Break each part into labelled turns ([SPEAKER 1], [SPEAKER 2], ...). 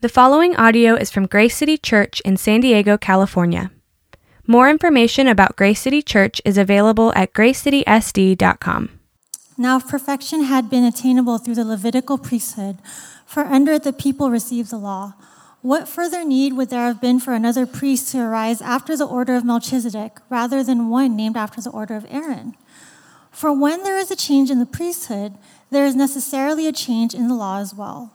[SPEAKER 1] The following audio is from Grace City Church in San Diego, California. More information about Grace City Church is available at gracecitysd.com.
[SPEAKER 2] Now, if perfection had been attainable through the Levitical priesthood, for under it the people received the law, what further need would there have been for another priest to arise after the order of Melchizedek, rather than one named after the order of Aaron? For when there is a change in the priesthood, there is necessarily a change in the law as well.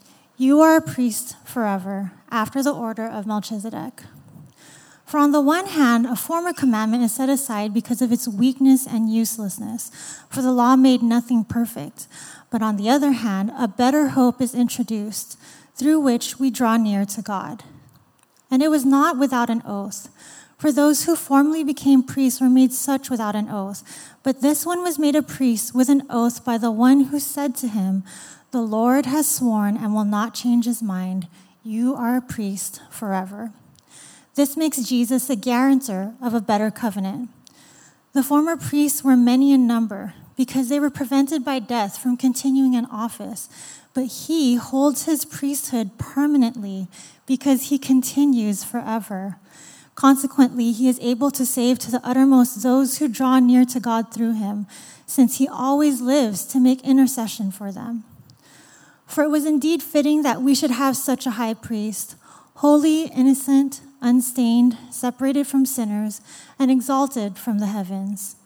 [SPEAKER 2] you are a priest forever, after the order of Melchizedek. For on the one hand, a former commandment is set aside because of its weakness and uselessness, for the law made nothing perfect. But on the other hand, a better hope is introduced, through which we draw near to God. And it was not without an oath. For those who formerly became priests were made such without an oath. But this one was made a priest with an oath by the one who said to him, the Lord has sworn and will not change his mind. You are a priest forever. This makes Jesus a guarantor of a better covenant. The former priests were many in number because they were prevented by death from continuing in office, but he holds his priesthood permanently because he continues forever. Consequently, he is able to save to the uttermost those who draw near to God through him, since he always lives to make intercession for them. For it was indeed fitting that we should have such a high priest, holy, innocent, unstained, separated from sinners, and exalted from the heavens.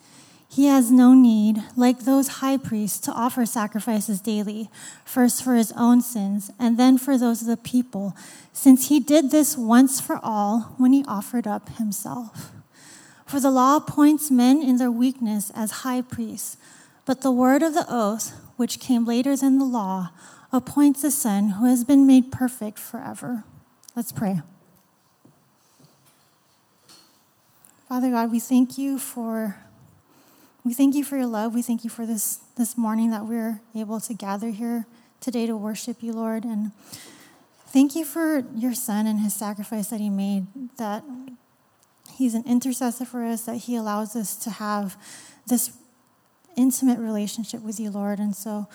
[SPEAKER 2] He has no need, like those high priests, to offer sacrifices daily, first for his own sins, and then for those of the people, since he did this once for all when he offered up himself. For the law appoints men in their weakness as high priests, but the word of the oath, which came later than the law, appoints a son who has been made perfect forever. Let's pray. Father God, we thank you for we thank you for your love. We thank you for this this morning that we're able to gather here today to worship you, Lord. And thank you for your son and his sacrifice that he made, that he's an intercessor for us, that he allows us to have this intimate relationship with you, Lord. And so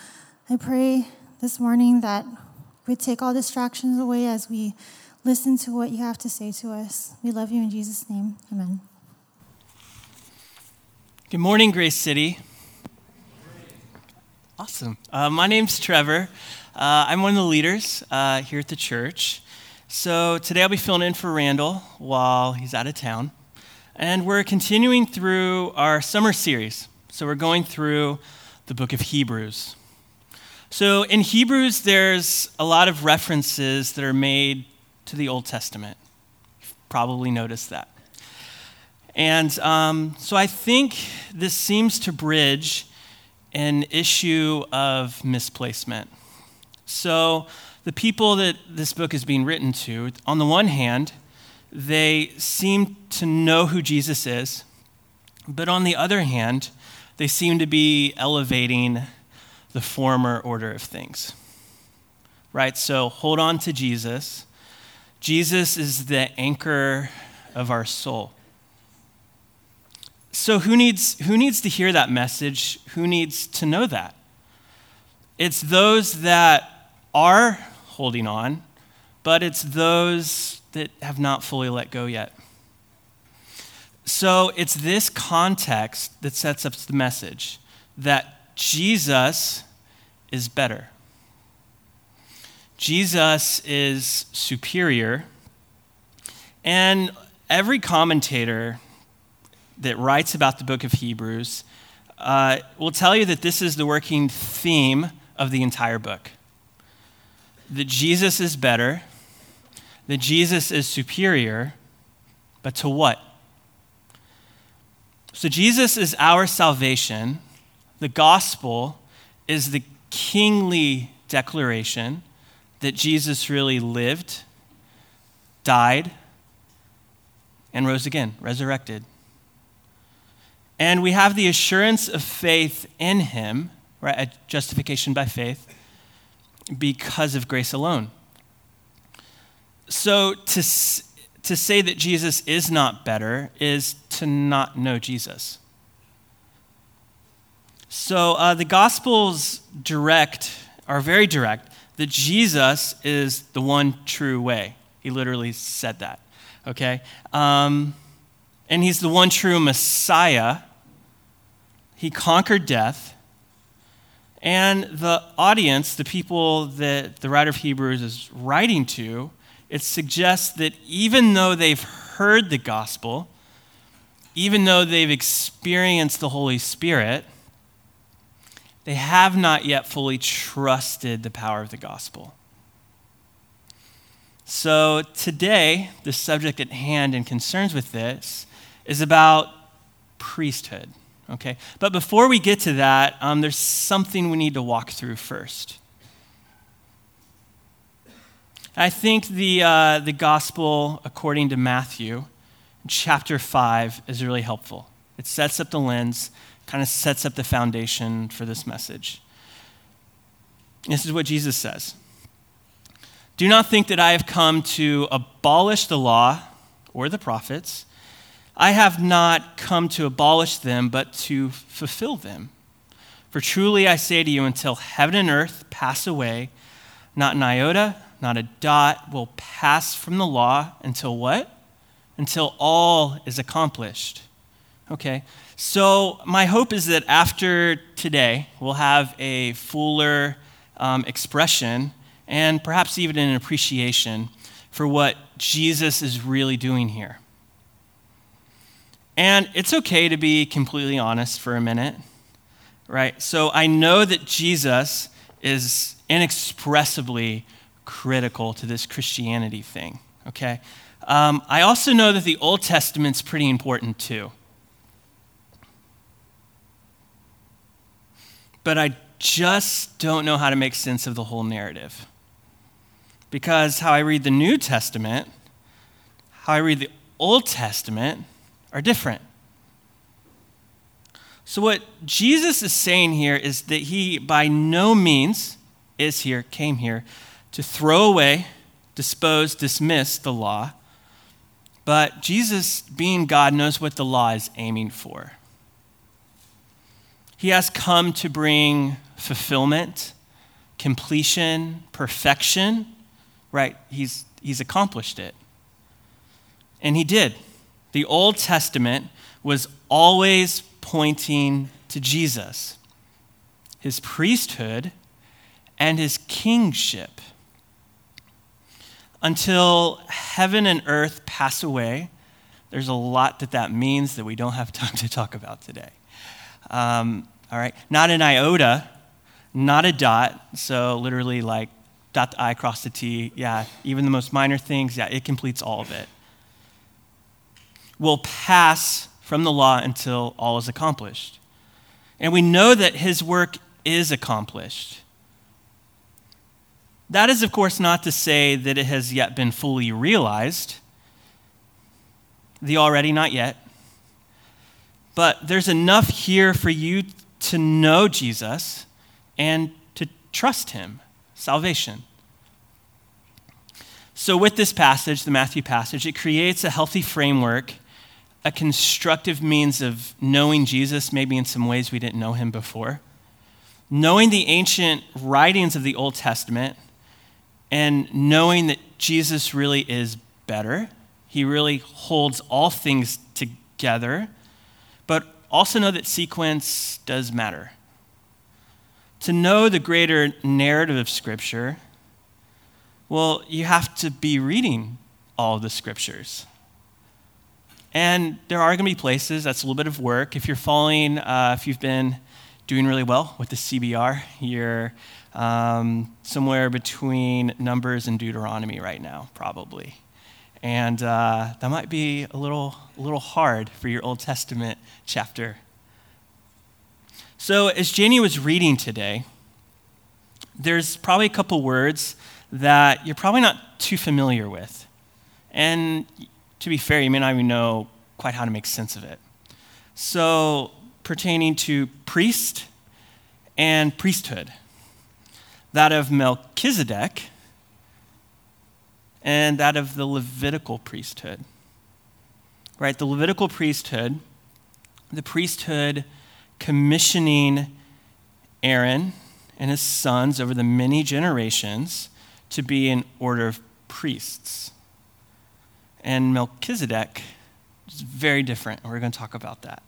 [SPEAKER 2] I pray this morning that we take all distractions away as we listen to what you have to say to us. We love you in Jesus' name. Amen.
[SPEAKER 3] Good morning, Grace City. Awesome. Uh, my name's Trevor. Uh, I'm one of the leaders uh, here at the church. So today I'll be filling in for Randall while he's out of town. And we're continuing through our summer series. So we're going through the book of Hebrews. So in Hebrews, there's a lot of references that are made to the Old Testament. You've probably noticed that. And um, so I think this seems to bridge an issue of misplacement. So the people that this book is being written to, on the one hand, they seem to know who Jesus is, but on the other hand, they seem to be elevating the former order of things. Right? So hold on to Jesus. Jesus is the anchor of our soul. So who needs who needs to hear that message? Who needs to know that? It's those that are holding on, but it's those that have not fully let go yet. So it's this context that sets up the message that Jesus is better. Jesus is superior. And every commentator that writes about the book of Hebrews uh, will tell you that this is the working theme of the entire book that Jesus is better, that Jesus is superior, but to what? So, Jesus is our salvation the gospel is the kingly declaration that Jesus really lived, died, and rose again, resurrected. And we have the assurance of faith in him, right? A justification by faith because of grace alone. So to, to say that Jesus is not better is to not know Jesus. So uh, the Gospels direct, are very direct, that Jesus is the one true way. He literally said that, okay? Um, and he's the one true Messiah. He conquered death. And the audience, the people that the writer of Hebrews is writing to, it suggests that even though they've heard the gospel, even though they've experienced the Holy Spirit, they have not yet fully trusted the power of the gospel. So, today, the subject at hand and concerns with this is about priesthood. Okay? But before we get to that, um, there's something we need to walk through first. I think the, uh, the gospel, according to Matthew, chapter 5, is really helpful. It sets up the lens, kind of sets up the foundation for this message. This is what Jesus says Do not think that I have come to abolish the law or the prophets. I have not come to abolish them, but to fulfill them. For truly I say to you, until heaven and earth pass away, not an iota, not a dot will pass from the law until what? Until all is accomplished. Okay, so my hope is that after today, we'll have a fuller um, expression and perhaps even an appreciation for what Jesus is really doing here. And it's okay to be completely honest for a minute, right? So I know that Jesus is inexpressibly critical to this Christianity thing, okay? Um, I also know that the Old Testament's pretty important too. But I just don't know how to make sense of the whole narrative. Because how I read the New Testament, how I read the Old Testament are different. So, what Jesus is saying here is that he by no means is here, came here to throw away, dispose, dismiss the law. But Jesus, being God, knows what the law is aiming for. He has come to bring fulfillment, completion, perfection, right? He's, he's accomplished it. And he did. The Old Testament was always pointing to Jesus, his priesthood, and his kingship until heaven and earth pass away. There's a lot that that means that we don't have time to talk about today. Um, all right, not an iota, not a dot. So literally, like dot the i, cross the t. Yeah, even the most minor things. Yeah, it completes all of it. Will pass from the law until all is accomplished, and we know that His work is accomplished. That is, of course, not to say that it has yet been fully realized. The already, not yet. But there's enough here for you to know Jesus and to trust him. Salvation. So, with this passage, the Matthew passage, it creates a healthy framework, a constructive means of knowing Jesus, maybe in some ways we didn't know him before. Knowing the ancient writings of the Old Testament and knowing that Jesus really is better, he really holds all things together, but also know that sequence does matter. To know the greater narrative of Scripture, well, you have to be reading all the Scriptures. And there are going to be places that's a little bit of work. If you're following, uh, if you've been doing really well with the CBR, you're um, somewhere between Numbers and Deuteronomy right now, probably. And uh, that might be a little, a little hard for your Old Testament chapter. So, as Janie was reading today, there's probably a couple words that you're probably not too familiar with. And to be fair, you may not even know quite how to make sense of it. So, pertaining to priest and priesthood, that of Melchizedek and that of the Levitical priesthood. Right? The Levitical priesthood, the priesthood commissioning Aaron and his sons over the many generations to be an order of priests. And Melchizedek is very different, and we're going to talk about that.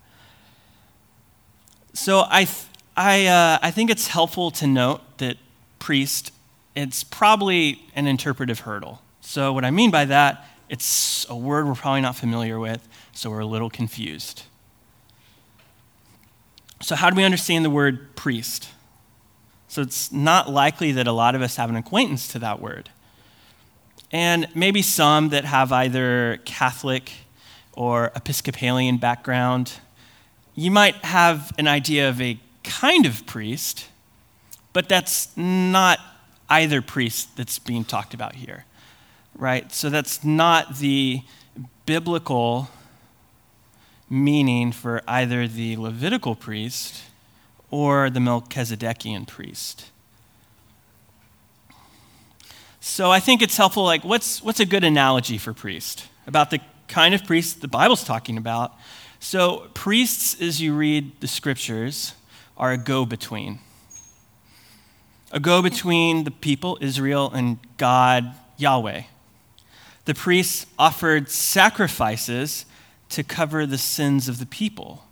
[SPEAKER 3] So I, I, uh, I think it's helpful to note that priest, it's probably an interpretive hurdle. So what I mean by that, it's a word we're probably not familiar with, so we're a little confused. So how do we understand the word priest? So it's not likely that a lot of us have an acquaintance to that word. And maybe some that have either Catholic or Episcopalian background, you might have an idea of a kind of priest, but that's not either priest that's being talked about here, right? So that's not the biblical meaning for either the Levitical priest or the Melchizedekian priest. So I think it's helpful, like, what's, what's a good analogy for priest? About the kind of priest the Bible's talking about. So, priests, as you read the scriptures, are a go between. A go between the people, Israel, and God, Yahweh. The priests offered sacrifices to cover the sins of the people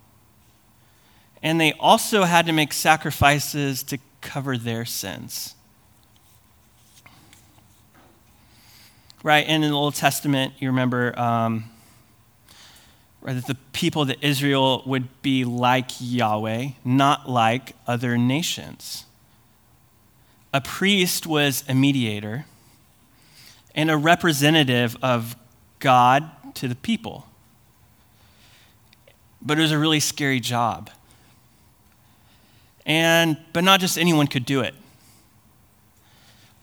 [SPEAKER 3] and they also had to make sacrifices to cover their sins. Right, and in the Old Testament, you remember um, right, that the people of Israel would be like Yahweh, not like other nations. A priest was a mediator and a representative of God to the people. But it was a really scary job. And, but not just anyone could do it.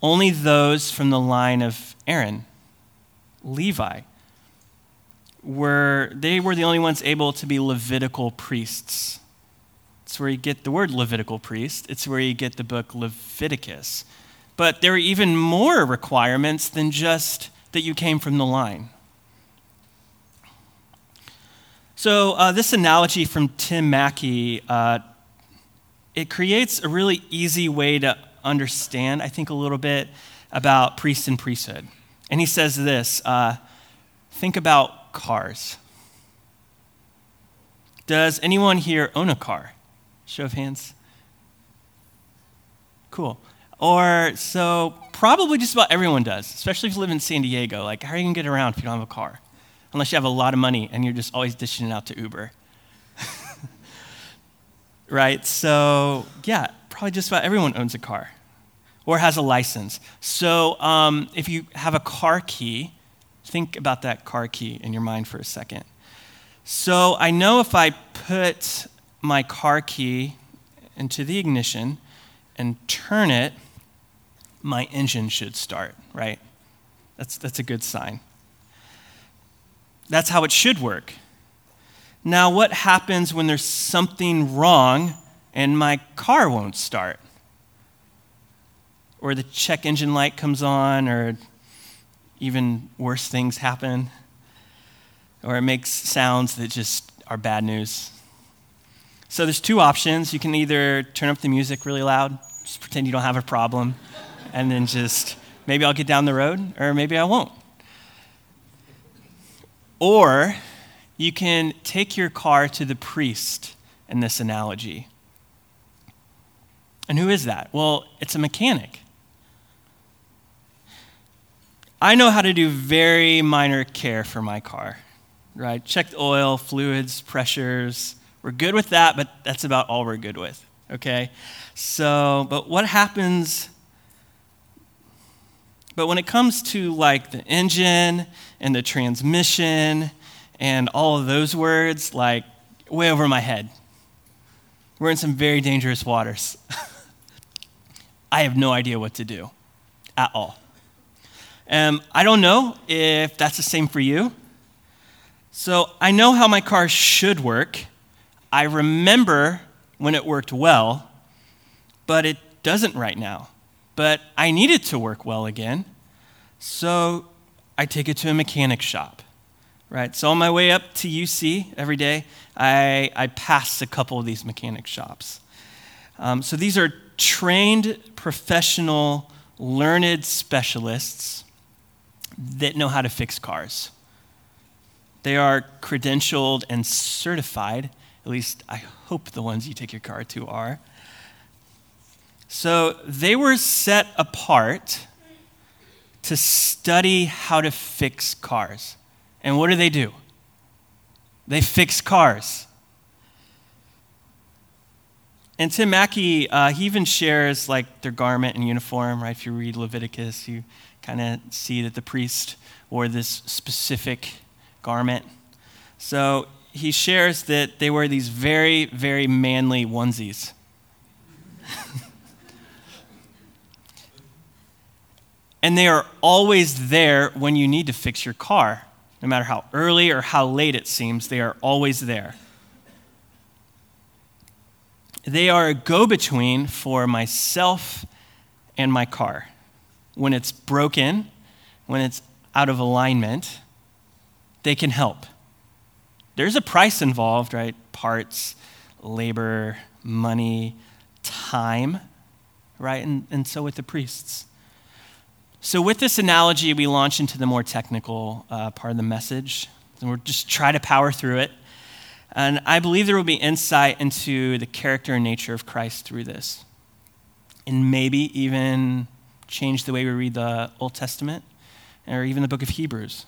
[SPEAKER 3] Only those from the line of Aaron, Levi, were they were the only ones able to be Levitical priests. It's where you get the word Levitical priest. It's where you get the book Leviticus. But there are even more requirements than just that you came from the line. So, uh, this analogy from Tim Mackie, uh, it creates a really easy way to understand, I think, a little bit about priest and priesthood. And he says this uh, think about cars. Does anyone here own a car? Show of hands. Cool. Or so probably just about everyone does, especially if you live in San Diego. Like, how are you going to get around if you don't have a car? Unless you have a lot of money and you're just always dishing it out to Uber right? So, yeah, probably just about everyone owns a car or has a license. So, um, if you have a car key, think about that car key in your mind for a second. So, I know if I put my car key into the ignition and turn it, my engine should start, right? That's, that's a good sign. That's how it should work. Now, what happens when there's something wrong and my car won't start? Or the check engine light comes on, or even worse things happen, or it makes sounds that just are bad news. So there's two options. You can either turn up the music really loud, just pretend you don't have a problem, and then just maybe I'll get down the road, or maybe I won't. Or you can take your car to the priest in this analogy. And who is that? Well, it's a mechanic. I know how to do very minor care for my car, right? Check the oil, fluids, pressures. We're good with that, but that's about all we're good with, okay? So, but what happens? But when it comes to like the engine and the transmission and all of those words, like way over my head. We're in some very dangerous waters. I have no idea what to do at all. Um, I don't know if that's the same for you. So I know how my car should work. I remember when it worked well, but it doesn't right now. But I need it to work well again. So I take it to a mechanic shop. Right? So on my way up to UC every day, I, I pass a couple of these mechanic shops. Um, so these are trained, professional, learned specialists that know how to fix cars. They are credentialed and certified, at least I hope the ones you take your car to are. So they were set apart to study how to fix cars. And what do they do? They fix cars. And Tim Mackie, uh, he even shares like their garment and uniform, right? If you read Leviticus, you kind of see that the priest wore this specific garment. So he shares that they wear these very, very manly onesies. and they are always there when you need to fix your car. No matter how early or how late it seems, they are always there. They are a go between for myself and my car. When it's broken, when it's out of alignment, they can help. There's a price involved, right? Parts, labor, money, time, right? And, and so with the priests. So, with this analogy, we launch into the more technical uh, part of the message. And we'll just try to power through it. And I believe there will be insight into the character and nature of Christ through this. And maybe even change the way we read the Old Testament or even the book of Hebrews.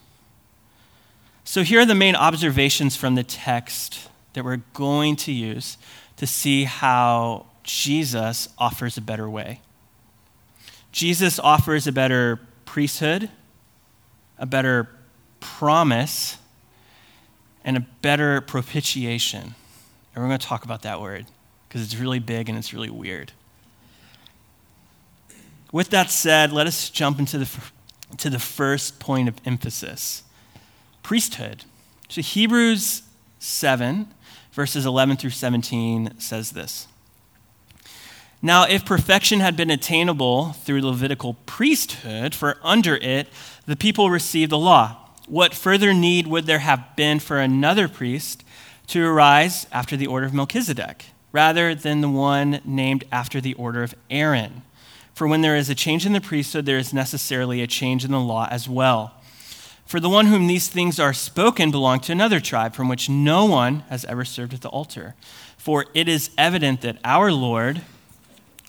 [SPEAKER 3] So, here are the main observations from the text that we're going to use to see how Jesus offers a better way. Jesus offers a better priesthood, a better promise, and a better propitiation. And we're going to talk about that word because it's really big and it's really weird. With that said, let us jump into the, to the first point of emphasis priesthood. So, Hebrews 7, verses 11 through 17 says this. Now, if perfection had been attainable through Levitical priesthood, for under it the people received the law, what further need would there have been for another priest to arise after the order of Melchizedek, rather than the one named after the order of Aaron? For when there is a change in the priesthood, there is necessarily a change in the law as well. For the one whom these things are spoken belonged to another tribe from which no one has ever served at the altar. For it is evident that our Lord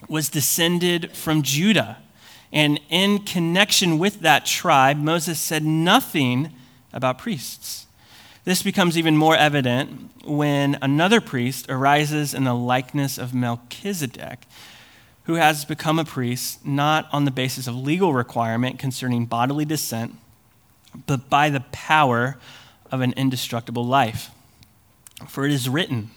[SPEAKER 3] was descended from Judah. And in connection with that tribe, Moses said nothing about priests. This becomes even more evident when another priest arises in the likeness of Melchizedek, who has become a priest not on the basis of legal requirement concerning bodily descent, but by the power of an indestructible life. For it is written,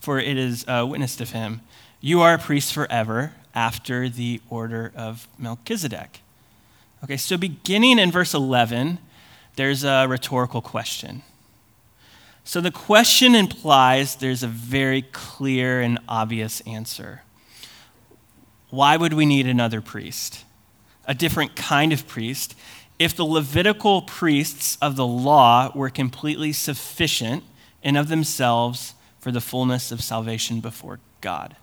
[SPEAKER 3] for it is uh, witnessed of him, You are a priest forever after the order of Melchizedek. Okay, so beginning in verse 11, there's a rhetorical question. So the question implies there's a very clear and obvious answer. Why would we need another priest? A different kind of priest? If the Levitical priests of the law were completely sufficient and of themselves for the fullness of salvation before God.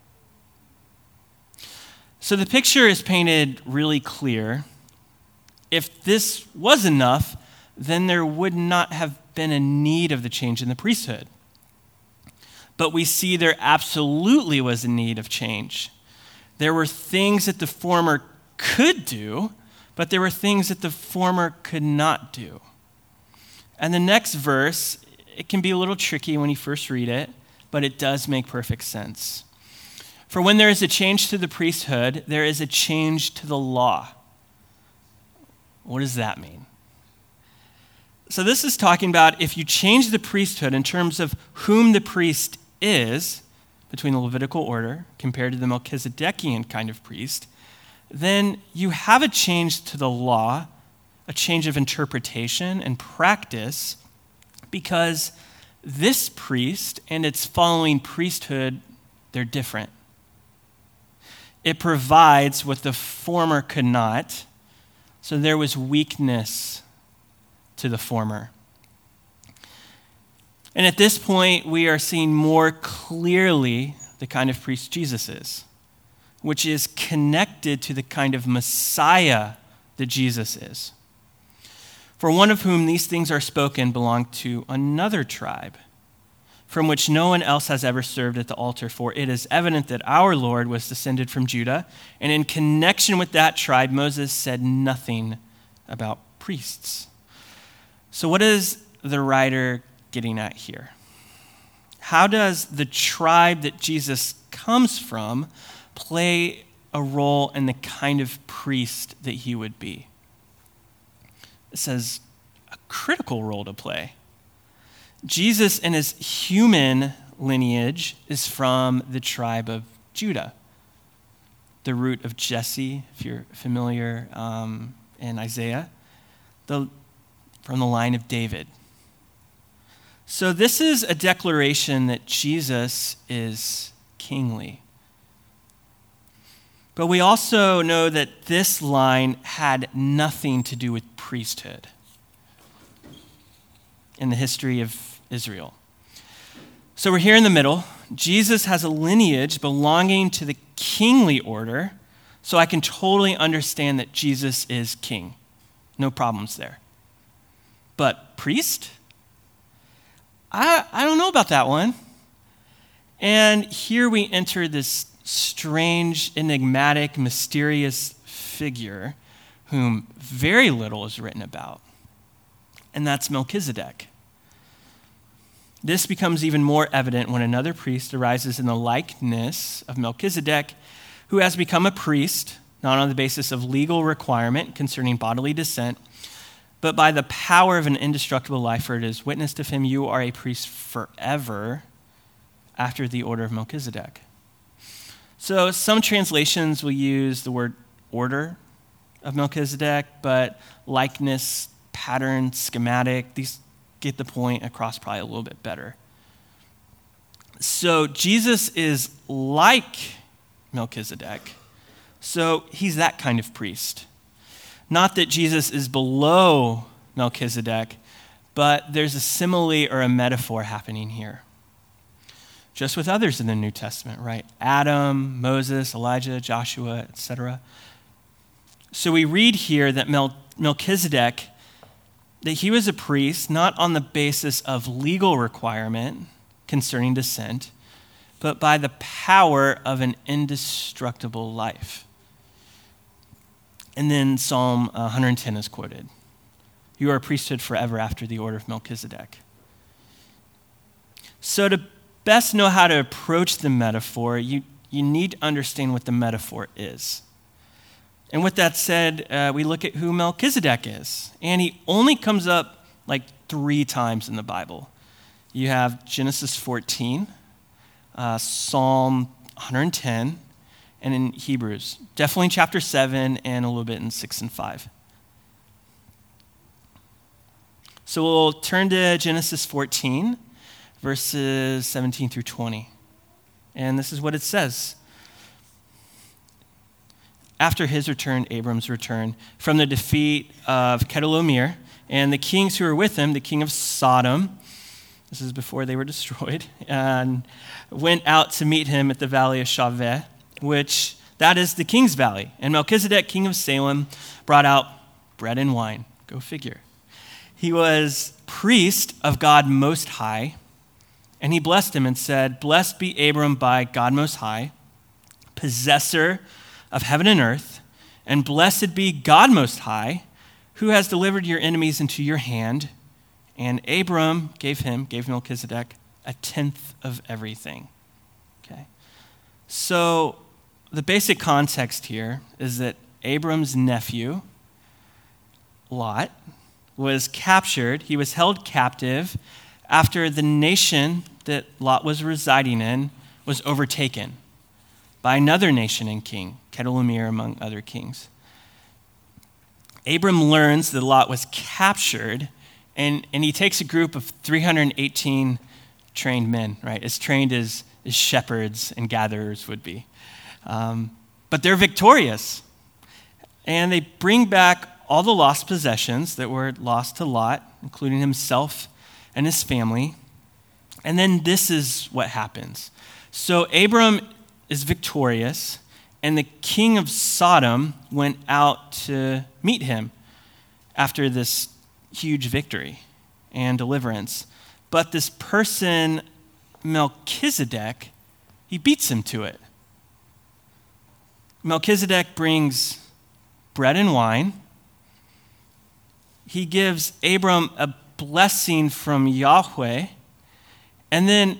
[SPEAKER 3] So the picture is painted really clear. If this was enough, then there would not have been a need of the change in the priesthood. But we see there absolutely was a need of change. There were things that the former could do, but there were things that the former could not do. And the next verse, it can be a little tricky when you first read it but it does make perfect sense. For when there is a change to the priesthood, there is a change to the law. What does that mean? So, this is talking about if you change the priesthood in terms of whom the priest is, between the Levitical order compared to the Melchizedekian kind of priest, then you have a change to the law, a change of interpretation and practice, because this priest and its following priesthood, they're different. It provides what the former could not, so there was weakness to the former. And at this point, we are seeing more clearly the kind of priest Jesus is, which is connected to the kind of Messiah that Jesus is. For one of whom these things are spoken belonged to another tribe, from which no one else has ever served at the altar. For it is evident that our Lord was descended from Judah, and in connection with that tribe, Moses said nothing about priests. So, what is the writer getting at here? How does the tribe that Jesus comes from play a role in the kind of priest that he would be? Says a critical role to play. Jesus in his human lineage is from the tribe of Judah, the root of Jesse, if you're familiar um, in Isaiah, the, from the line of David. So, this is a declaration that Jesus is kingly. But we also know that this line had nothing to do with priesthood in the history of Israel. So, we're here in the middle. Jesus has a lineage belonging to the kingly order, so I can totally understand that Jesus is king. No problems there. But priest? I, I don't know about that one. And here we enter this strange, enigmatic, mysterious figure whom very little is written about, and that's Melchizedek. This becomes even more evident when another priest arises in the likeness of Melchizedek, who has become a priest, not on the basis of legal requirement concerning bodily descent, but by the power of an indestructible life, for it is witnessed of him, you are a priest forever after the order of Melchizedek. So some translations will use the word order of Melchizedek, but likeness, pattern, schematic, these get the point across probably a little bit better. So Jesus is like Melchizedek. So he's that kind of priest. Not that Jesus is below Melchizedek, but there's a simile or a metaphor happening here. Just with others in the New Testament, right? Adam, Moses, Elijah, Joshua, etc. So we read here that Mel- Melchizedek, that he was a priest not on the basis of legal requirement concerning descent, but by the power of an indestructible life. And then Psalm uh, 110 is quoted You are a priesthood forever after the order of Melchizedek. So, to best know how to approach the metaphor, you, you need to understand what the metaphor is. And with that said, uh, we look at who Melchizedek is. And he only comes up like three times in the Bible. You have Genesis 14, uh, Psalm 110, and in Hebrews. Definitely in chapter 7 and a little bit in 6 and 5. So we'll turn to Genesis 14, verses 17 through 20. And this is what it says. After his return, Abram's return, from the defeat of Chedorlaomer and the kings who were with him, the king of Sodom, this is before they were destroyed, and went out to meet him at the valley of Shaveh which that is the king's valley. And Melchizedek, king of Salem, brought out bread and wine. Go figure. He was priest of God Most High, and he blessed him and said, Blessed be Abram by God Most High, possessor of heaven and earth, and blessed be God Most High, who has delivered your enemies into your hand. And Abram gave him, gave Melchizedek, a tenth of everything. Okay? So the basic context here is that Abram's nephew, Lot, was captured. He was held captive after the nation that Lot was residing in was overtaken by another nation and king, Chedorlaomer, among other kings. Abram learns that Lot was captured, and, and he takes a group of 318 trained men, right? As trained as, as shepherds and gatherers would be. Um, but they're victorious. And they bring back all the lost possessions that were lost to Lot, including himself and his family. And then this is what happens. So Abram is victorious, and the king of Sodom went out to meet him after this huge victory and deliverance. But this person, Melchizedek, he beats him to it. Melchizedek brings bread and wine. He gives Abram a blessing from Yahweh. And then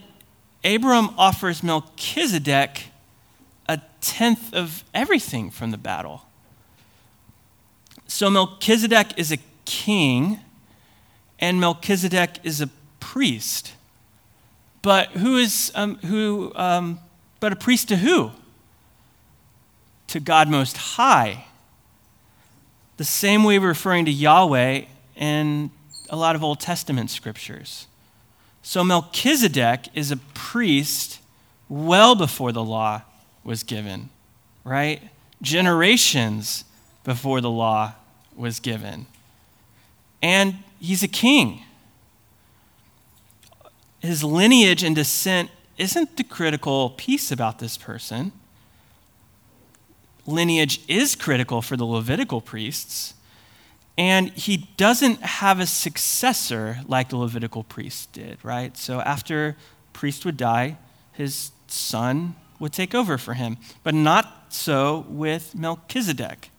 [SPEAKER 3] Abram offers Melchizedek a tenth of everything from the battle. So Melchizedek is a king, and Melchizedek is a priest. But who is um, who? Um, but a priest to who? To God Most High. The same way we're referring to Yahweh in a lot of Old Testament scriptures. So Melchizedek is a priest well before the law was given, right? Generations before the law was given. And he's a king. His lineage and descent isn't the critical piece about this person. Lineage is critical for the Levitical priests and he doesn't have a successor like the Levitical priest did, right? So after priest would die, his son would take over for him, but not so with Melchizedek.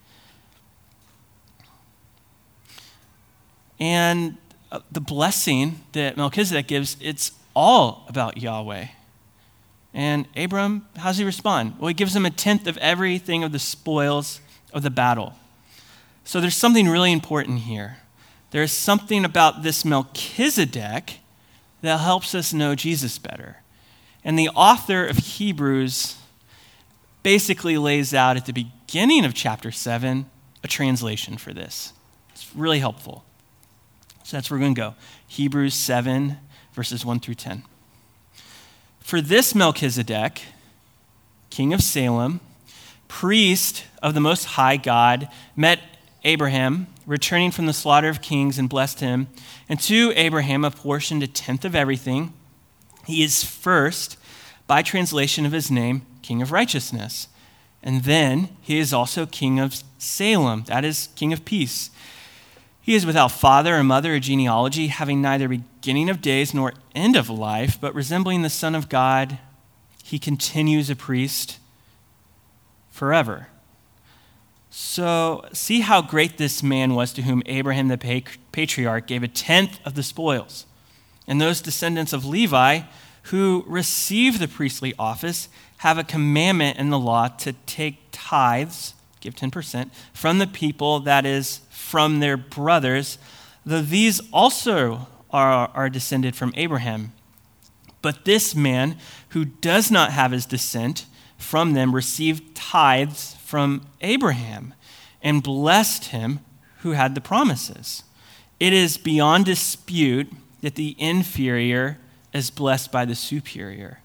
[SPEAKER 3] And uh, the blessing that Melchizedek gives, it's all about Yahweh. And Abram, how does he respond? Well, he gives him a tenth of everything of the spoils of the battle. So there's something really important here. There's something about this Melchizedek that helps us know Jesus better. And the author of Hebrews basically lays out at the beginning of chapter 7 a translation for this. It's really helpful. So that's where we're going to go. Hebrews 7, verses 1 through 10. For this Melchizedek, king of Salem, priest of the Most High God, met Abraham, returning from the slaughter of kings, and blessed him. And to Abraham apportioned a tenth of everything. He is first, by translation of his name, King of Righteousness. And then he is also King of Salem, that is, King of Peace. He is without father or mother or genealogy, having neither beginning of days nor end of life, but resembling the Son of God, he continues a priest forever. So, see how great this man was to whom Abraham the patriarch gave a tenth of the spoils. And those descendants of Levi who receive the priestly office have a commandment in the law to take tithes, give 10%, from the people, that is, from their brothers, though these also are, are descended from Abraham. But this man who does not have his descent from them received tithes from Abraham and blessed him who had the promises. It is beyond dispute that the inferior is blessed by the superior.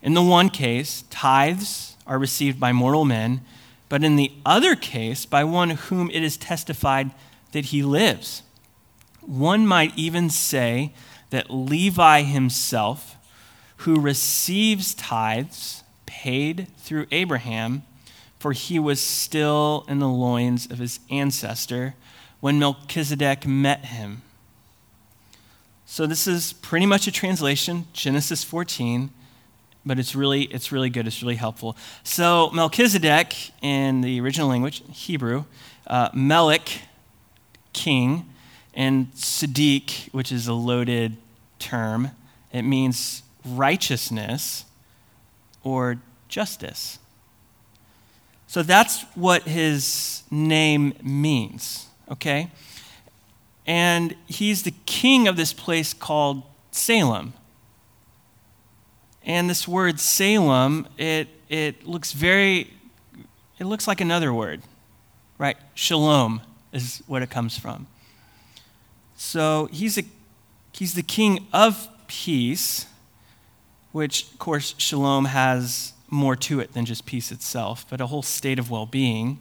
[SPEAKER 3] In the one case, tithes are received by mortal men, but in the other case, by one whom it is testified that he lives. One might even say that Levi himself, who receives tithes paid through Abraham, for he was still in the loins of his ancestor when Melchizedek met him. So this is pretty much a translation, Genesis 14, but it's really it's really good. It's really helpful. So Melchizedek in the original language, Hebrew, uh, king, and Sadiq, which is a loaded term. It means righteousness or justice. So that's what his name means, okay? And he's the king of this place called Salem. And this word Salem, it, it looks very, it looks like another word, right? Shalom is what it comes from. So he's, a, he's the king of peace, which, of course, shalom has more to it than just peace itself, but a whole state of well being.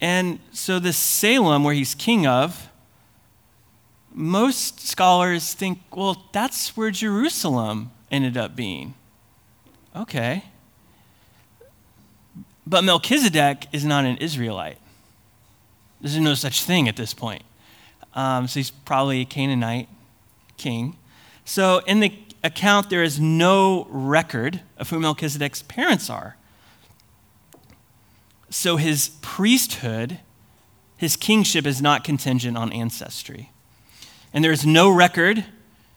[SPEAKER 3] And so, this Salem, where he's king of, most scholars think, well, that's where Jerusalem ended up being. Okay. But Melchizedek is not an Israelite. There's no such thing at this point. Um, so he's probably a Canaanite king. So in the account, there is no record of who Melchizedek's parents are. So his priesthood, his kingship, is not contingent on ancestry. And there is no record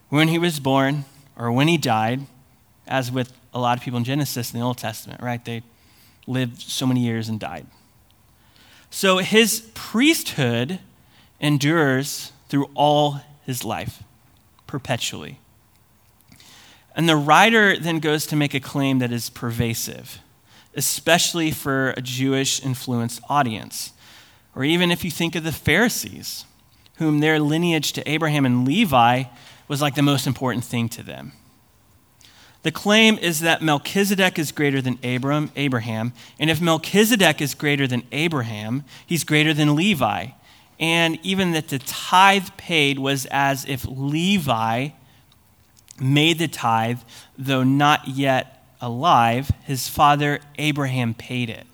[SPEAKER 3] when he was born or when he died, as with a lot of people in Genesis in the Old Testament, right? They lived so many years and died. So his priesthood endures through all his life, perpetually. And the writer then goes to make a claim that is pervasive, especially for a Jewish influenced audience. Or even if you think of the Pharisees, whom their lineage to Abraham and Levi was like the most important thing to them. The claim is that Melchizedek is greater than Abram, Abraham, and if Melchizedek is greater than Abraham, he's greater than Levi. And even that the tithe paid was as if Levi made the tithe, though not yet alive, his father Abraham paid it.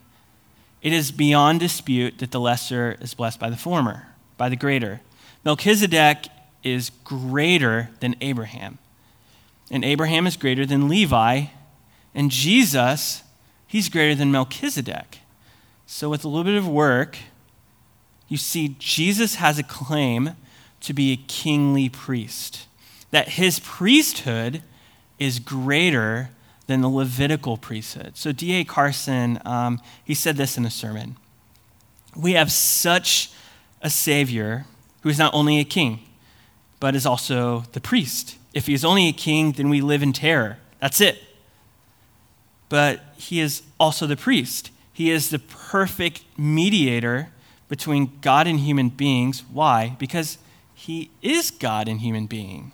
[SPEAKER 3] It is beyond dispute that the lesser is blessed by the former, by the greater. Melchizedek is greater than Abraham and Abraham is greater than Levi, and Jesus, he's greater than Melchizedek. So, with a little bit of work, you see Jesus has a claim to be a kingly priest, that his priesthood is greater than the Levitical priesthood. So, D.A. Carson, um, he said this in a sermon We have such a Savior who is not only a king, but is also the priest. If he is only a king, then we live in terror. That's it. But he is also the priest. He is the perfect mediator between God and human beings. Why? Because he is God and human being.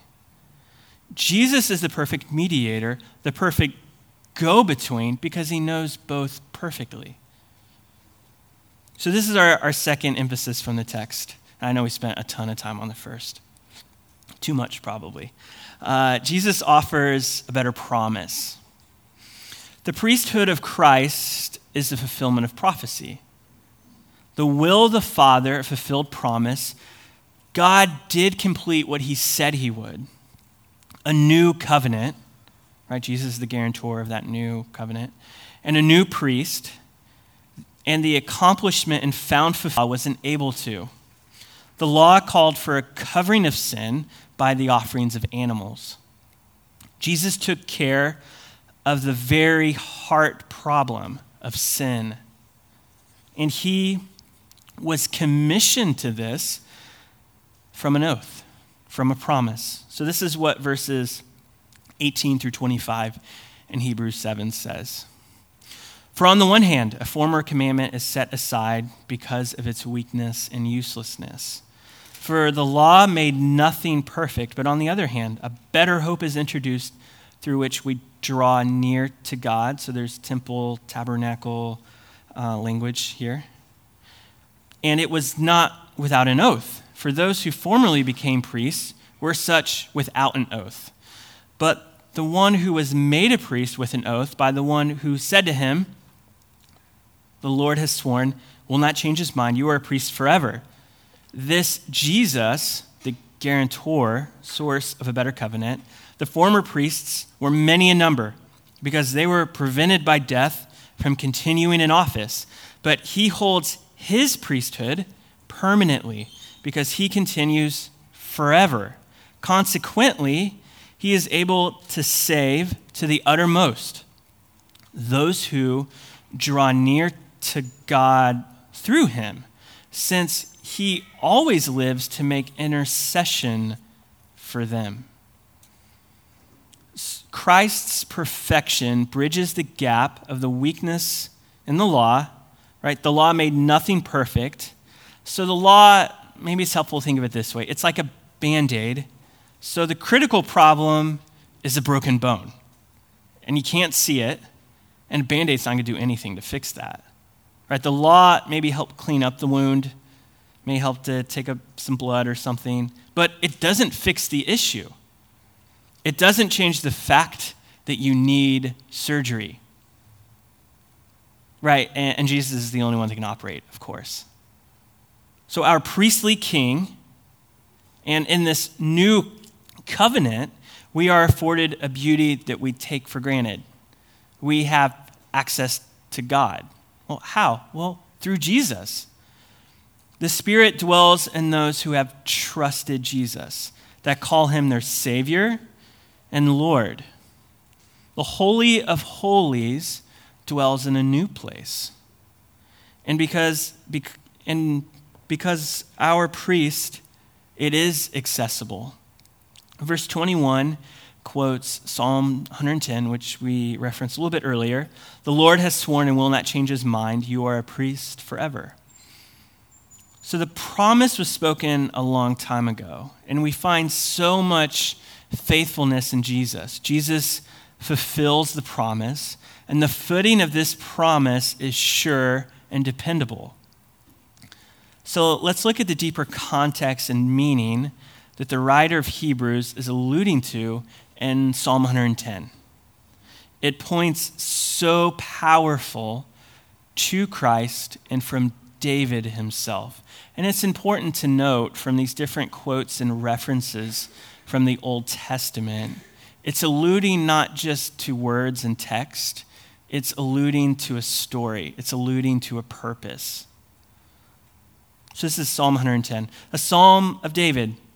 [SPEAKER 3] Jesus is the perfect mediator, the perfect go between, because he knows both perfectly. So, this is our, our second emphasis from the text. I know we spent a ton of time on the first. Too much, probably uh, Jesus offers a better promise. The priesthood of Christ is the fulfillment of prophecy. The will of the Father, fulfilled promise. God did complete what he said he would a new covenant, right? Jesus is the guarantor of that new covenant, and a new priest. And the accomplishment and found fulfillment wasn't able to. The law called for a covering of sin by the offerings of animals. Jesus took care of the very heart problem of sin. And he was commissioned to this from an oath, from a promise. So, this is what verses 18 through 25 in Hebrews 7 says. For on the one hand, a former commandment is set aside because of its weakness and uselessness. For the law made nothing perfect, but on the other hand, a better hope is introduced through which we draw near to God. So there's temple, tabernacle uh, language here. And it was not without an oath, for those who formerly became priests were such without an oath. But the one who was made a priest with an oath by the one who said to him, The Lord has sworn, will not change his mind. You are a priest forever this Jesus, the guarantor, source of a better covenant, the former priests were many in number because they were prevented by death from continuing in office. But he holds his priesthood permanently because he continues forever. Consequently, he is able to save to the uttermost those who draw near to God through him, since he always lives to make intercession for them. Christ's perfection bridges the gap of the weakness in the law, right? The law made nothing perfect. So the law, maybe it's helpful to think of it this way it's like a band aid. So the critical problem is a broken bone, and you can't see it, and band aid's not going to do anything to fix that. Right? The law maybe help clean up the wound, may help to take up some blood or something, but it doesn't fix the issue. It doesn't change the fact that you need surgery. Right, and, and Jesus is the only one that can operate, of course. So, our priestly king, and in this new covenant, we are afforded a beauty that we take for granted. We have access to God. Well, how? Well, through Jesus. The Spirit dwells in those who have trusted Jesus, that call him their Savior and Lord. The Holy of Holies dwells in a new place. And because, and because our priest, it is accessible. Verse 21 quotes Psalm 110, which we referenced a little bit earlier. The Lord has sworn and will not change his mind. You are a priest forever. So the promise was spoken a long time ago, and we find so much faithfulness in Jesus. Jesus fulfills the promise, and the footing of this promise is sure and dependable. So let's look at the deeper context and meaning that the writer of Hebrews is alluding to in Psalm 110. It points so powerful to Christ and from David himself. And it's important to note from these different quotes and references from the Old Testament, it's alluding not just to words and text, it's alluding to a story, it's alluding to a purpose. So this is Psalm 110, a psalm of David.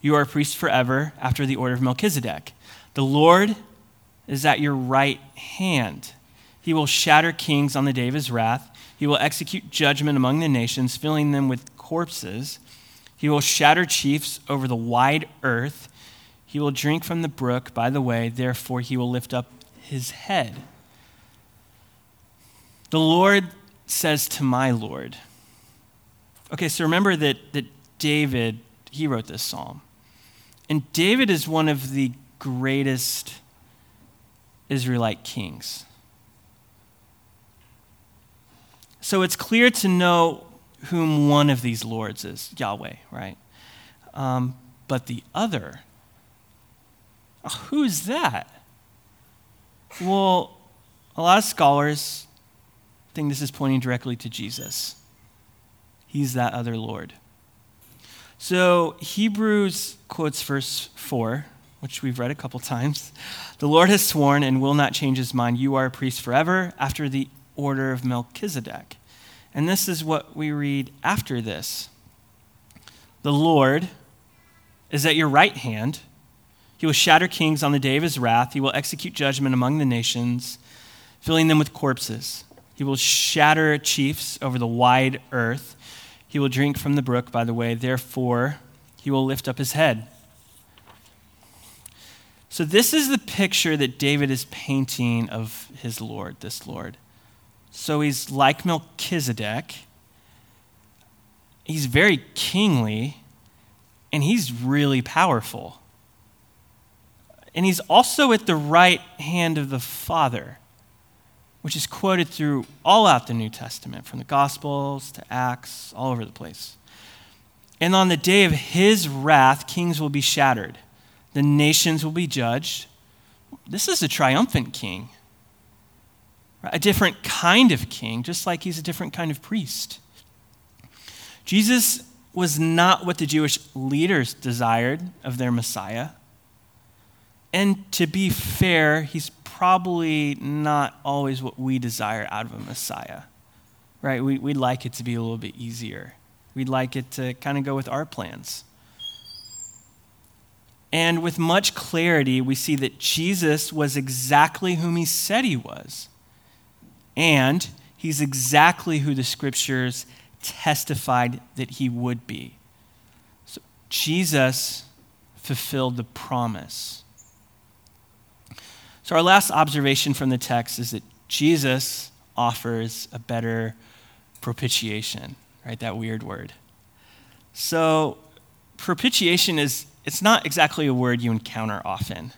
[SPEAKER 3] You are a priest forever after the order of Melchizedek. The Lord is at your right hand. He will shatter kings on the day of his wrath. He will execute judgment among the nations, filling them with corpses. He will shatter chiefs over the wide earth. He will drink from the brook by the way, therefore, he will lift up his head. The Lord says to my Lord. Okay, so remember that, that David, he wrote this psalm. And David is one of the greatest Israelite kings. So it's clear to know whom one of these lords is Yahweh, right? Um, but the other, who's that? Well, a lot of scholars think this is pointing directly to Jesus. He's that other Lord. So Hebrews quotes verse 4, which we've read a couple times. The Lord has sworn and will not change his mind. You are a priest forever after the order of Melchizedek. And this is what we read after this The Lord is at your right hand. He will shatter kings on the day of his wrath. He will execute judgment among the nations, filling them with corpses. He will shatter chiefs over the wide earth. He will drink from the brook by the way, therefore, he will lift up his head. So, this is the picture that David is painting of his Lord, this Lord. So, he's like Melchizedek, he's very kingly, and he's really powerful. And he's also at the right hand of the Father which is quoted through all out the New Testament, from the Gospels to Acts, all over the place. And on the day of his wrath, kings will be shattered, the nations will be judged. This is a triumphant king, a different kind of king, just like he's a different kind of priest. Jesus was not what the Jewish leaders desired of their Messiah. And to be fair, he's probably not always what we desire out of a Messiah. right? We, we'd like it to be a little bit easier. We'd like it to kind of go with our plans. And with much clarity, we see that Jesus was exactly whom he said he was. And he's exactly who the scriptures testified that he would be. So Jesus fulfilled the promise. So, our last observation from the text is that Jesus offers a better propitiation, right? That weird word. So, propitiation is it's not exactly a word you encounter often.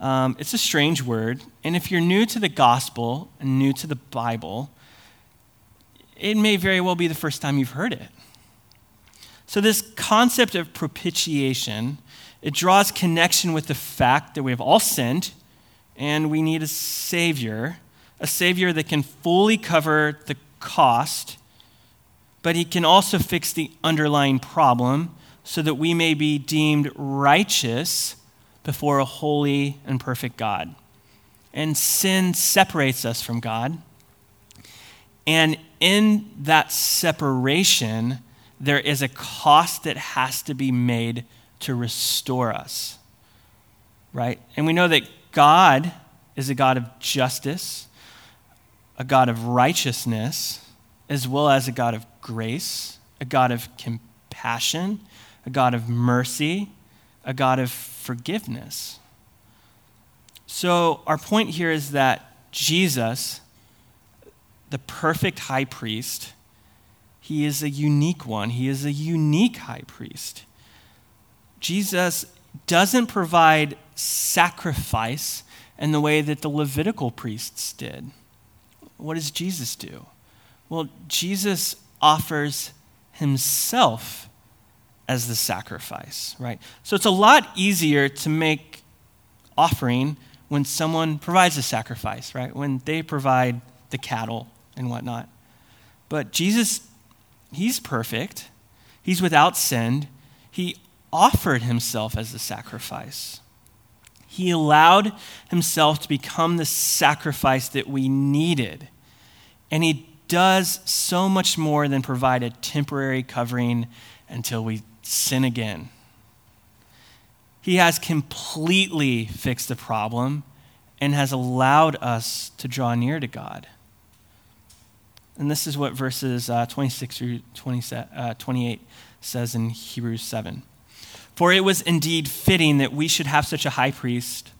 [SPEAKER 3] Um, it's a strange word, and if you're new to the gospel and new to the Bible, it may very well be the first time you've heard it. So, this concept of propitiation, it draws connection with the fact that we have all sinned and we need a Savior, a Savior that can fully cover the cost, but He can also fix the underlying problem so that we may be deemed righteous before a holy and perfect God. And sin separates us from God. And in that separation, there is a cost that has to be made to restore us. Right? And we know that God is a God of justice, a God of righteousness, as well as a God of grace, a God of compassion, a God of mercy, a God of forgiveness. So, our point here is that Jesus, the perfect high priest, he is a unique one. He is a unique high priest. Jesus doesn't provide sacrifice in the way that the Levitical priests did. What does Jesus do? Well, Jesus offers himself as the sacrifice, right? So it's a lot easier to make offering when someone provides a sacrifice, right? When they provide the cattle and whatnot. But Jesus, he's perfect, he's without sin. He offered himself as the sacrifice. He allowed himself to become the sacrifice that we needed. And he does so much more than provide a temporary covering until we sin again. He has completely fixed the problem and has allowed us to draw near to God. And this is what verses uh, 26 through 20, uh, 28 says in Hebrews 7. For it was indeed fitting that we should have such a high priest,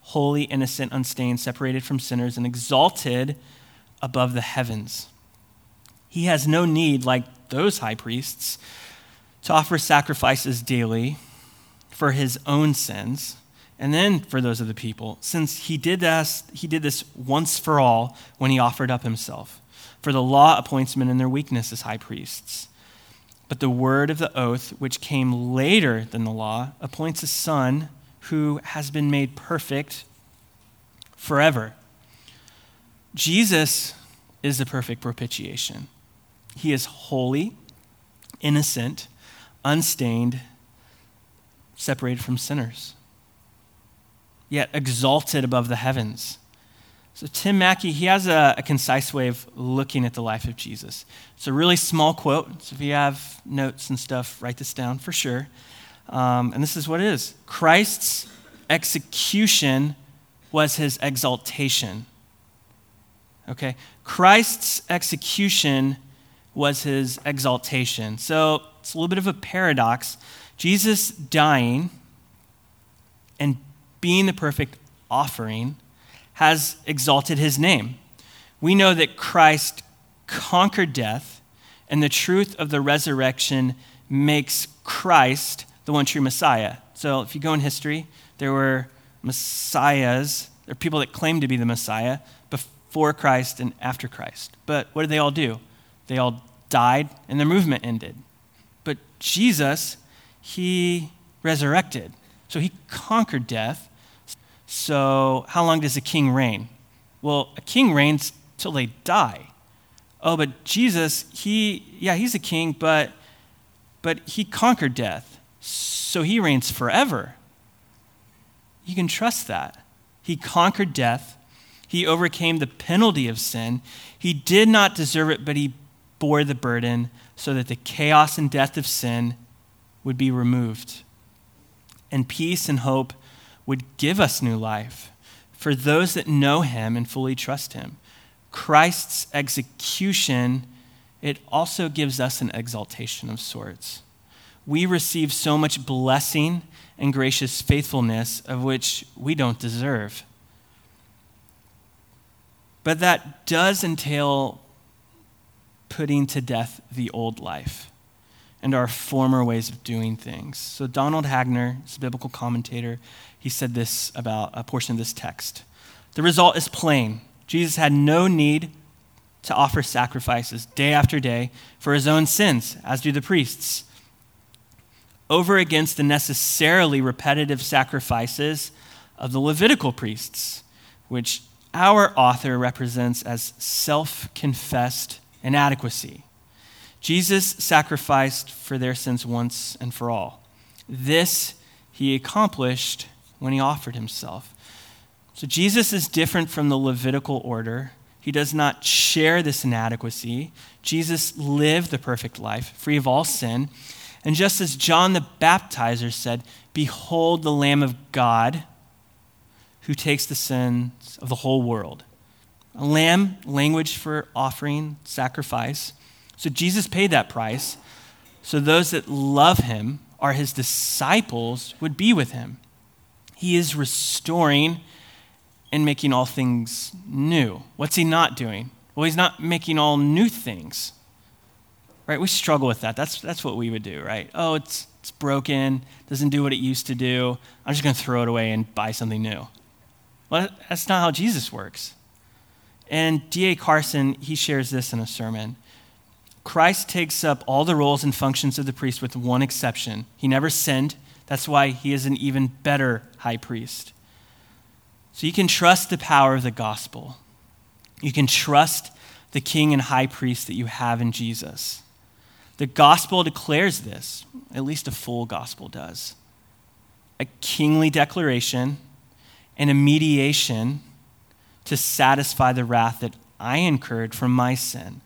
[SPEAKER 3] holy, innocent, unstained, separated from sinners, and exalted above the heavens. He has no need, like those high priests, to offer sacrifices daily for his own sins and then for those of the people, since he did this, he did this once for all when he offered up himself. For the law appoints men in their weakness as high priests. But the word of the oath, which came later than the law, appoints a son who has been made perfect forever. Jesus is the perfect propitiation. He is holy, innocent, unstained, separated from sinners, yet exalted above the heavens. So, Tim Mackie, he has a, a, concise way of looking at the life of Jesus. It's a really small quote. So, if you have notes and stuff, write this down for sure. Um, and this is what it is Christ's execution was his exaltation. Okay? Christ's execution was his exaltation. So, it's a little bit of a paradox. Jesus dying and being the perfect offering has exalted his name. We know that Christ conquered death, and the truth of the resurrection makes Christ the one true Messiah. So if you go in history, there were messiahs, there are people that claimed to be the Messiah before Christ and after Christ. But what did they all do? They all died and the movement ended. But Jesus, he resurrected. So he conquered death so, how long does a king reign? Well, a king reigns till they die. Oh, but Jesus, he, yeah, he's a king, but, but he conquered death. So he reigns forever. You can trust that. He conquered death, He overcame the penalty of sin. He did not deserve it, but he bore the burden so that the chaos and death of sin would be removed. And peace and hope would give us new life for those that know him and fully trust him. Christ's execution, it also gives us an exaltation of sorts. We receive so much blessing and gracious faithfulness of which we don't deserve. But that does entail putting to death the old life and our former ways of doing things. So, Donald Hagner, a biblical commentator, he said this about a portion of this text. The result is plain. Jesus had no need to offer sacrifices day after day for his own sins, as do the priests, over against the necessarily repetitive sacrifices of the Levitical priests, which our author represents as self confessed inadequacy. Jesus sacrificed for their sins once and for all. This he accomplished when he offered himself. So Jesus is different from the Levitical order. He does not share this inadequacy. Jesus lived the perfect life, free of all sin. And just as John the Baptizer said, Behold the Lamb of God who takes the sins of the whole world. A lamb, language for offering, sacrifice. So Jesus paid that price. So those that love him, are his disciples, would be with him. He is restoring and making all things new. What's he not doing? Well, he's not making all new things. Right? We struggle with that. That's, that's what we would do, right? Oh, it's, it's broken, doesn't do what it used to do. I'm just going to throw it away and buy something new. Well, that's not how Jesus works. And D.A. Carson, he shares this in a sermon. Christ takes up all the roles and functions of the priest with one exception. He never sinned. That's why he is an even better high priest. So you can trust the power of the gospel. You can trust the king and high priest that you have in Jesus. The gospel declares this, at least a full gospel does. A kingly declaration and a mediation to satisfy the wrath that I incurred from my sin.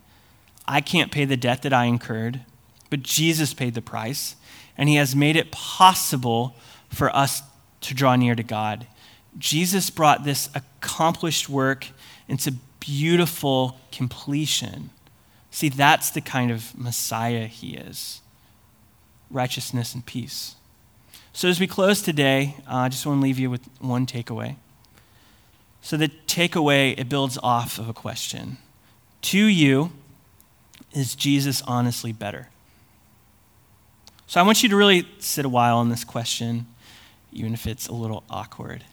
[SPEAKER 3] I can't pay the debt that I incurred, but Jesus paid the price, and he has made it possible for us to draw near to God. Jesus brought this accomplished work into beautiful completion. See, that's the kind of Messiah he is righteousness and peace. So, as we close today, uh, I just want to leave you with one takeaway. So, the takeaway, it builds off of a question To you, is Jesus honestly better? So, I want you to really sit a while on this question, even if it's a little awkward.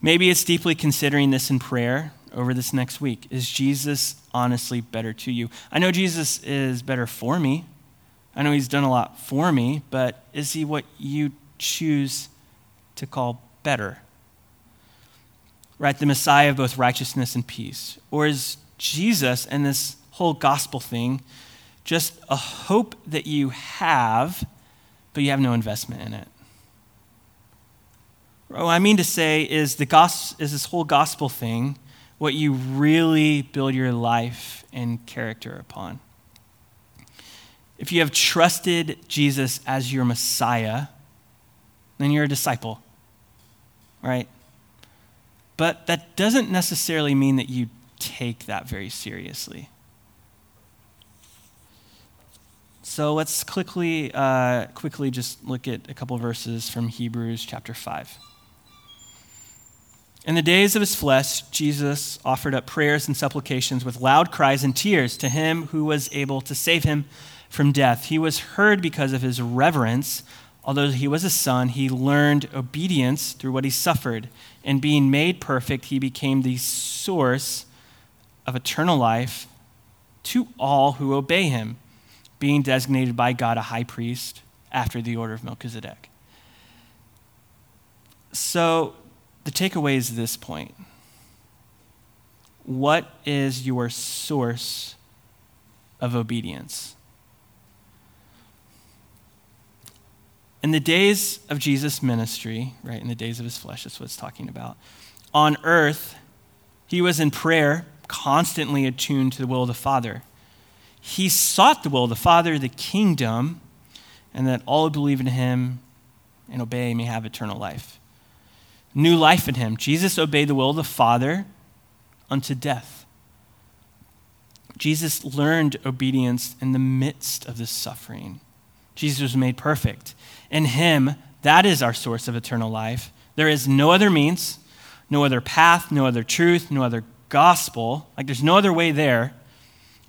[SPEAKER 3] Maybe it's deeply considering this in prayer over this next week. Is Jesus honestly better to you? I know Jesus is better for me. I know he's done a lot for me, but is he what you choose to call better? Right? The Messiah of both righteousness and peace. Or is Jesus and this whole gospel thing just a hope that you have, but you have no investment in it? What I mean to say is the gospel, is this whole gospel thing what you really build your life and character upon. If you have trusted Jesus as your Messiah, then you're a disciple, right? But that doesn't necessarily mean that you take that very seriously. So let's quickly, uh, quickly just look at a couple verses from Hebrews chapter 5. In the days of his flesh, Jesus offered up prayers and supplications with loud cries and tears to him who was able to save him from death. He was heard because of his reverence. Although he was a son, he learned obedience through what he suffered. And being made perfect, he became the source of eternal life to all who obey him, being designated by God a high priest after the order of Melchizedek. So, the takeaway is this point What is your source of obedience? In the days of Jesus' ministry, right, in the days of his flesh, that's what it's talking about, on earth, He was in prayer, constantly attuned to the will of the Father. He sought the will of the Father, the kingdom, and that all who believe in him and obey may have eternal life. New life in him. Jesus obeyed the will of the Father unto death. Jesus learned obedience in the midst of this suffering. Jesus was made perfect. In him, that is our source of eternal life. There is no other means, no other path, no other truth, no other gospel. Like there's no other way there.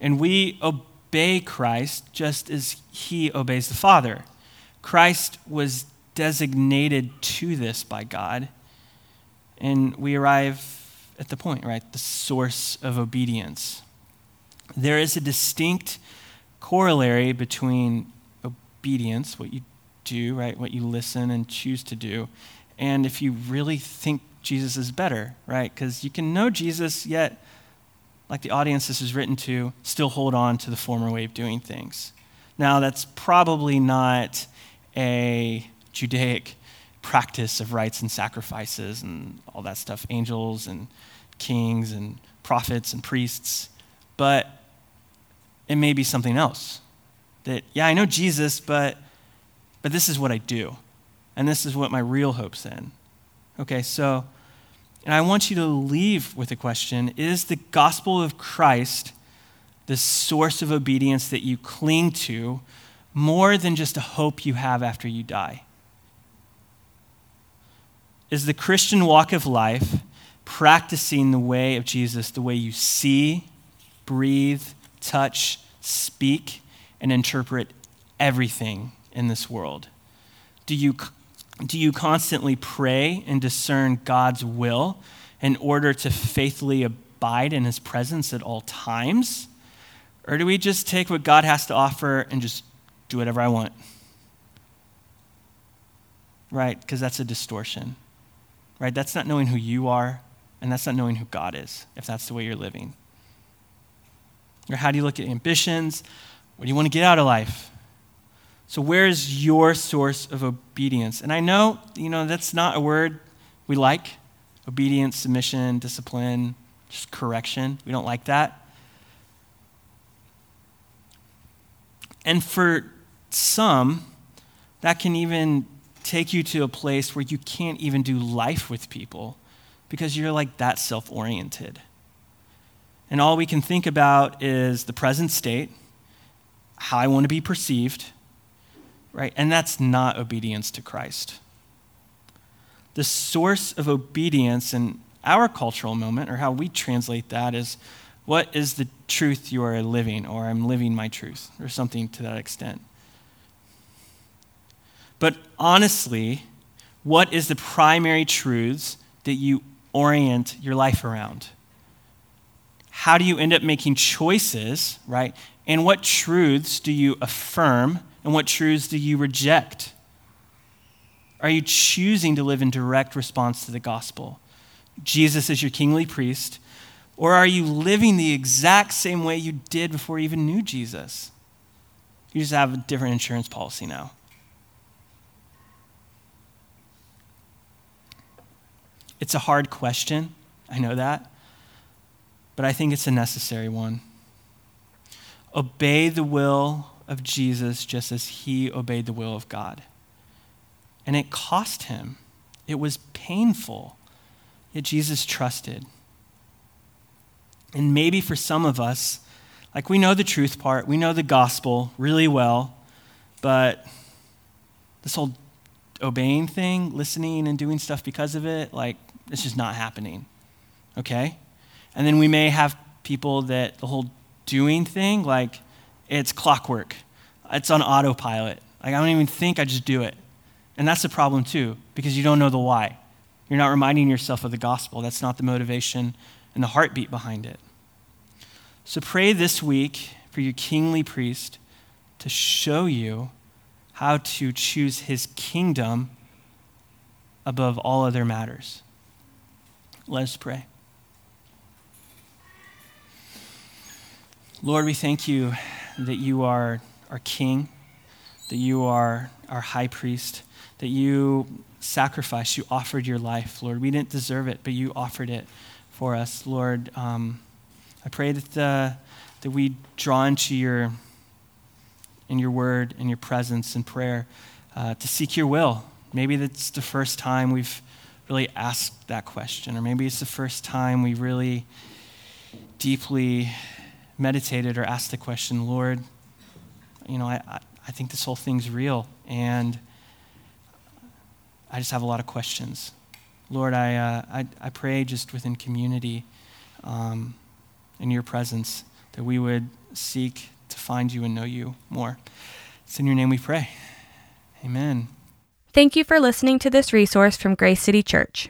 [SPEAKER 3] And we obey Christ just as he obeys the Father. Christ was designated to this by God. And we arrive at the point, right? The source of obedience. There is a distinct corollary between obedience, what you do, right? What you listen and choose to do, and if you really think Jesus is better, right? Because you can know Jesus, yet, like the audience this is written to, still hold on to the former way of doing things. Now, that's probably not a Judaic practice of rites and sacrifices and all that stuff, angels and kings and prophets and priests, but it may be something else. That, yeah, I know Jesus, but, but this is what I do. And this is what my real hope's in. Okay, so, and I want you to leave with a question Is the gospel of Christ the source of obedience that you cling to more than just a hope you have after you die? Is the Christian walk of life practicing the way of Jesus, the way you see, breathe, touch, speak, and interpret everything in this world? Do you, do you constantly pray and discern God's will in order to faithfully abide in his presence at all times? Or do we just take what God has to offer and just do whatever I want? Right? Because that's a distortion. Right? That's not knowing who you are, and that's not knowing who God is, if that's the way you're living. Or how do you look at ambitions? What do you want to get out of life? So, where is your source of obedience? And I know, you know, that's not a word we like obedience, submission, discipline, just correction. We don't like that. And for some, that can even take you to a place where you can't even do life with people because you're like that self oriented. And all we can think about is the present state, how I want to be perceived, right? And that's not obedience to Christ. The source of obedience in our cultural moment, or how we translate that, is what is the truth you are living, or I'm living my truth, or something to that extent. But honestly, what is the primary truths that you orient your life around? How do you end up making choices, right? And what truths do you affirm and what truths do you reject? Are you choosing to live in direct response to the gospel? Jesus is your kingly priest, or are you living the exact same way you did before you even knew Jesus? You just have a different insurance policy now. It's a hard question. I know that. But I think it's a necessary one. Obey the will of Jesus just as he obeyed the will of God. And it cost him, it was painful, yet Jesus trusted. And maybe for some of us, like we know the truth part, we know the gospel really well, but this whole obeying thing, listening and doing stuff because of it, like it's just not happening. Okay? And then we may have people that the whole doing thing, like it's clockwork, it's on autopilot. Like I don't even think, I just do it. And that's the problem too, because you don't know the why. You're not reminding yourself of the gospel. That's not the motivation and the heartbeat behind it. So pray this week for your kingly priest to show you how to choose his kingdom above all other matters. Let us pray. Lord, we thank you that you are our King, that you are our high priest, that you sacrificed, you offered your life, Lord. We didn't deserve it, but you offered it for us, Lord. Um, I pray that, the, that we draw into your, in your word, in your presence, in prayer, uh, to seek your will. Maybe that's the first time we've really asked that question, or maybe it's the first time we really deeply meditated or asked the question, Lord, you know, I, I think this whole thing's real, and I just have a lot of questions. Lord, I, uh, I, I, pray just within community, um, in your presence, that we would seek to find you and know you more. It's in your name we pray. Amen.
[SPEAKER 1] Thank you for listening to this resource from Grace City Church.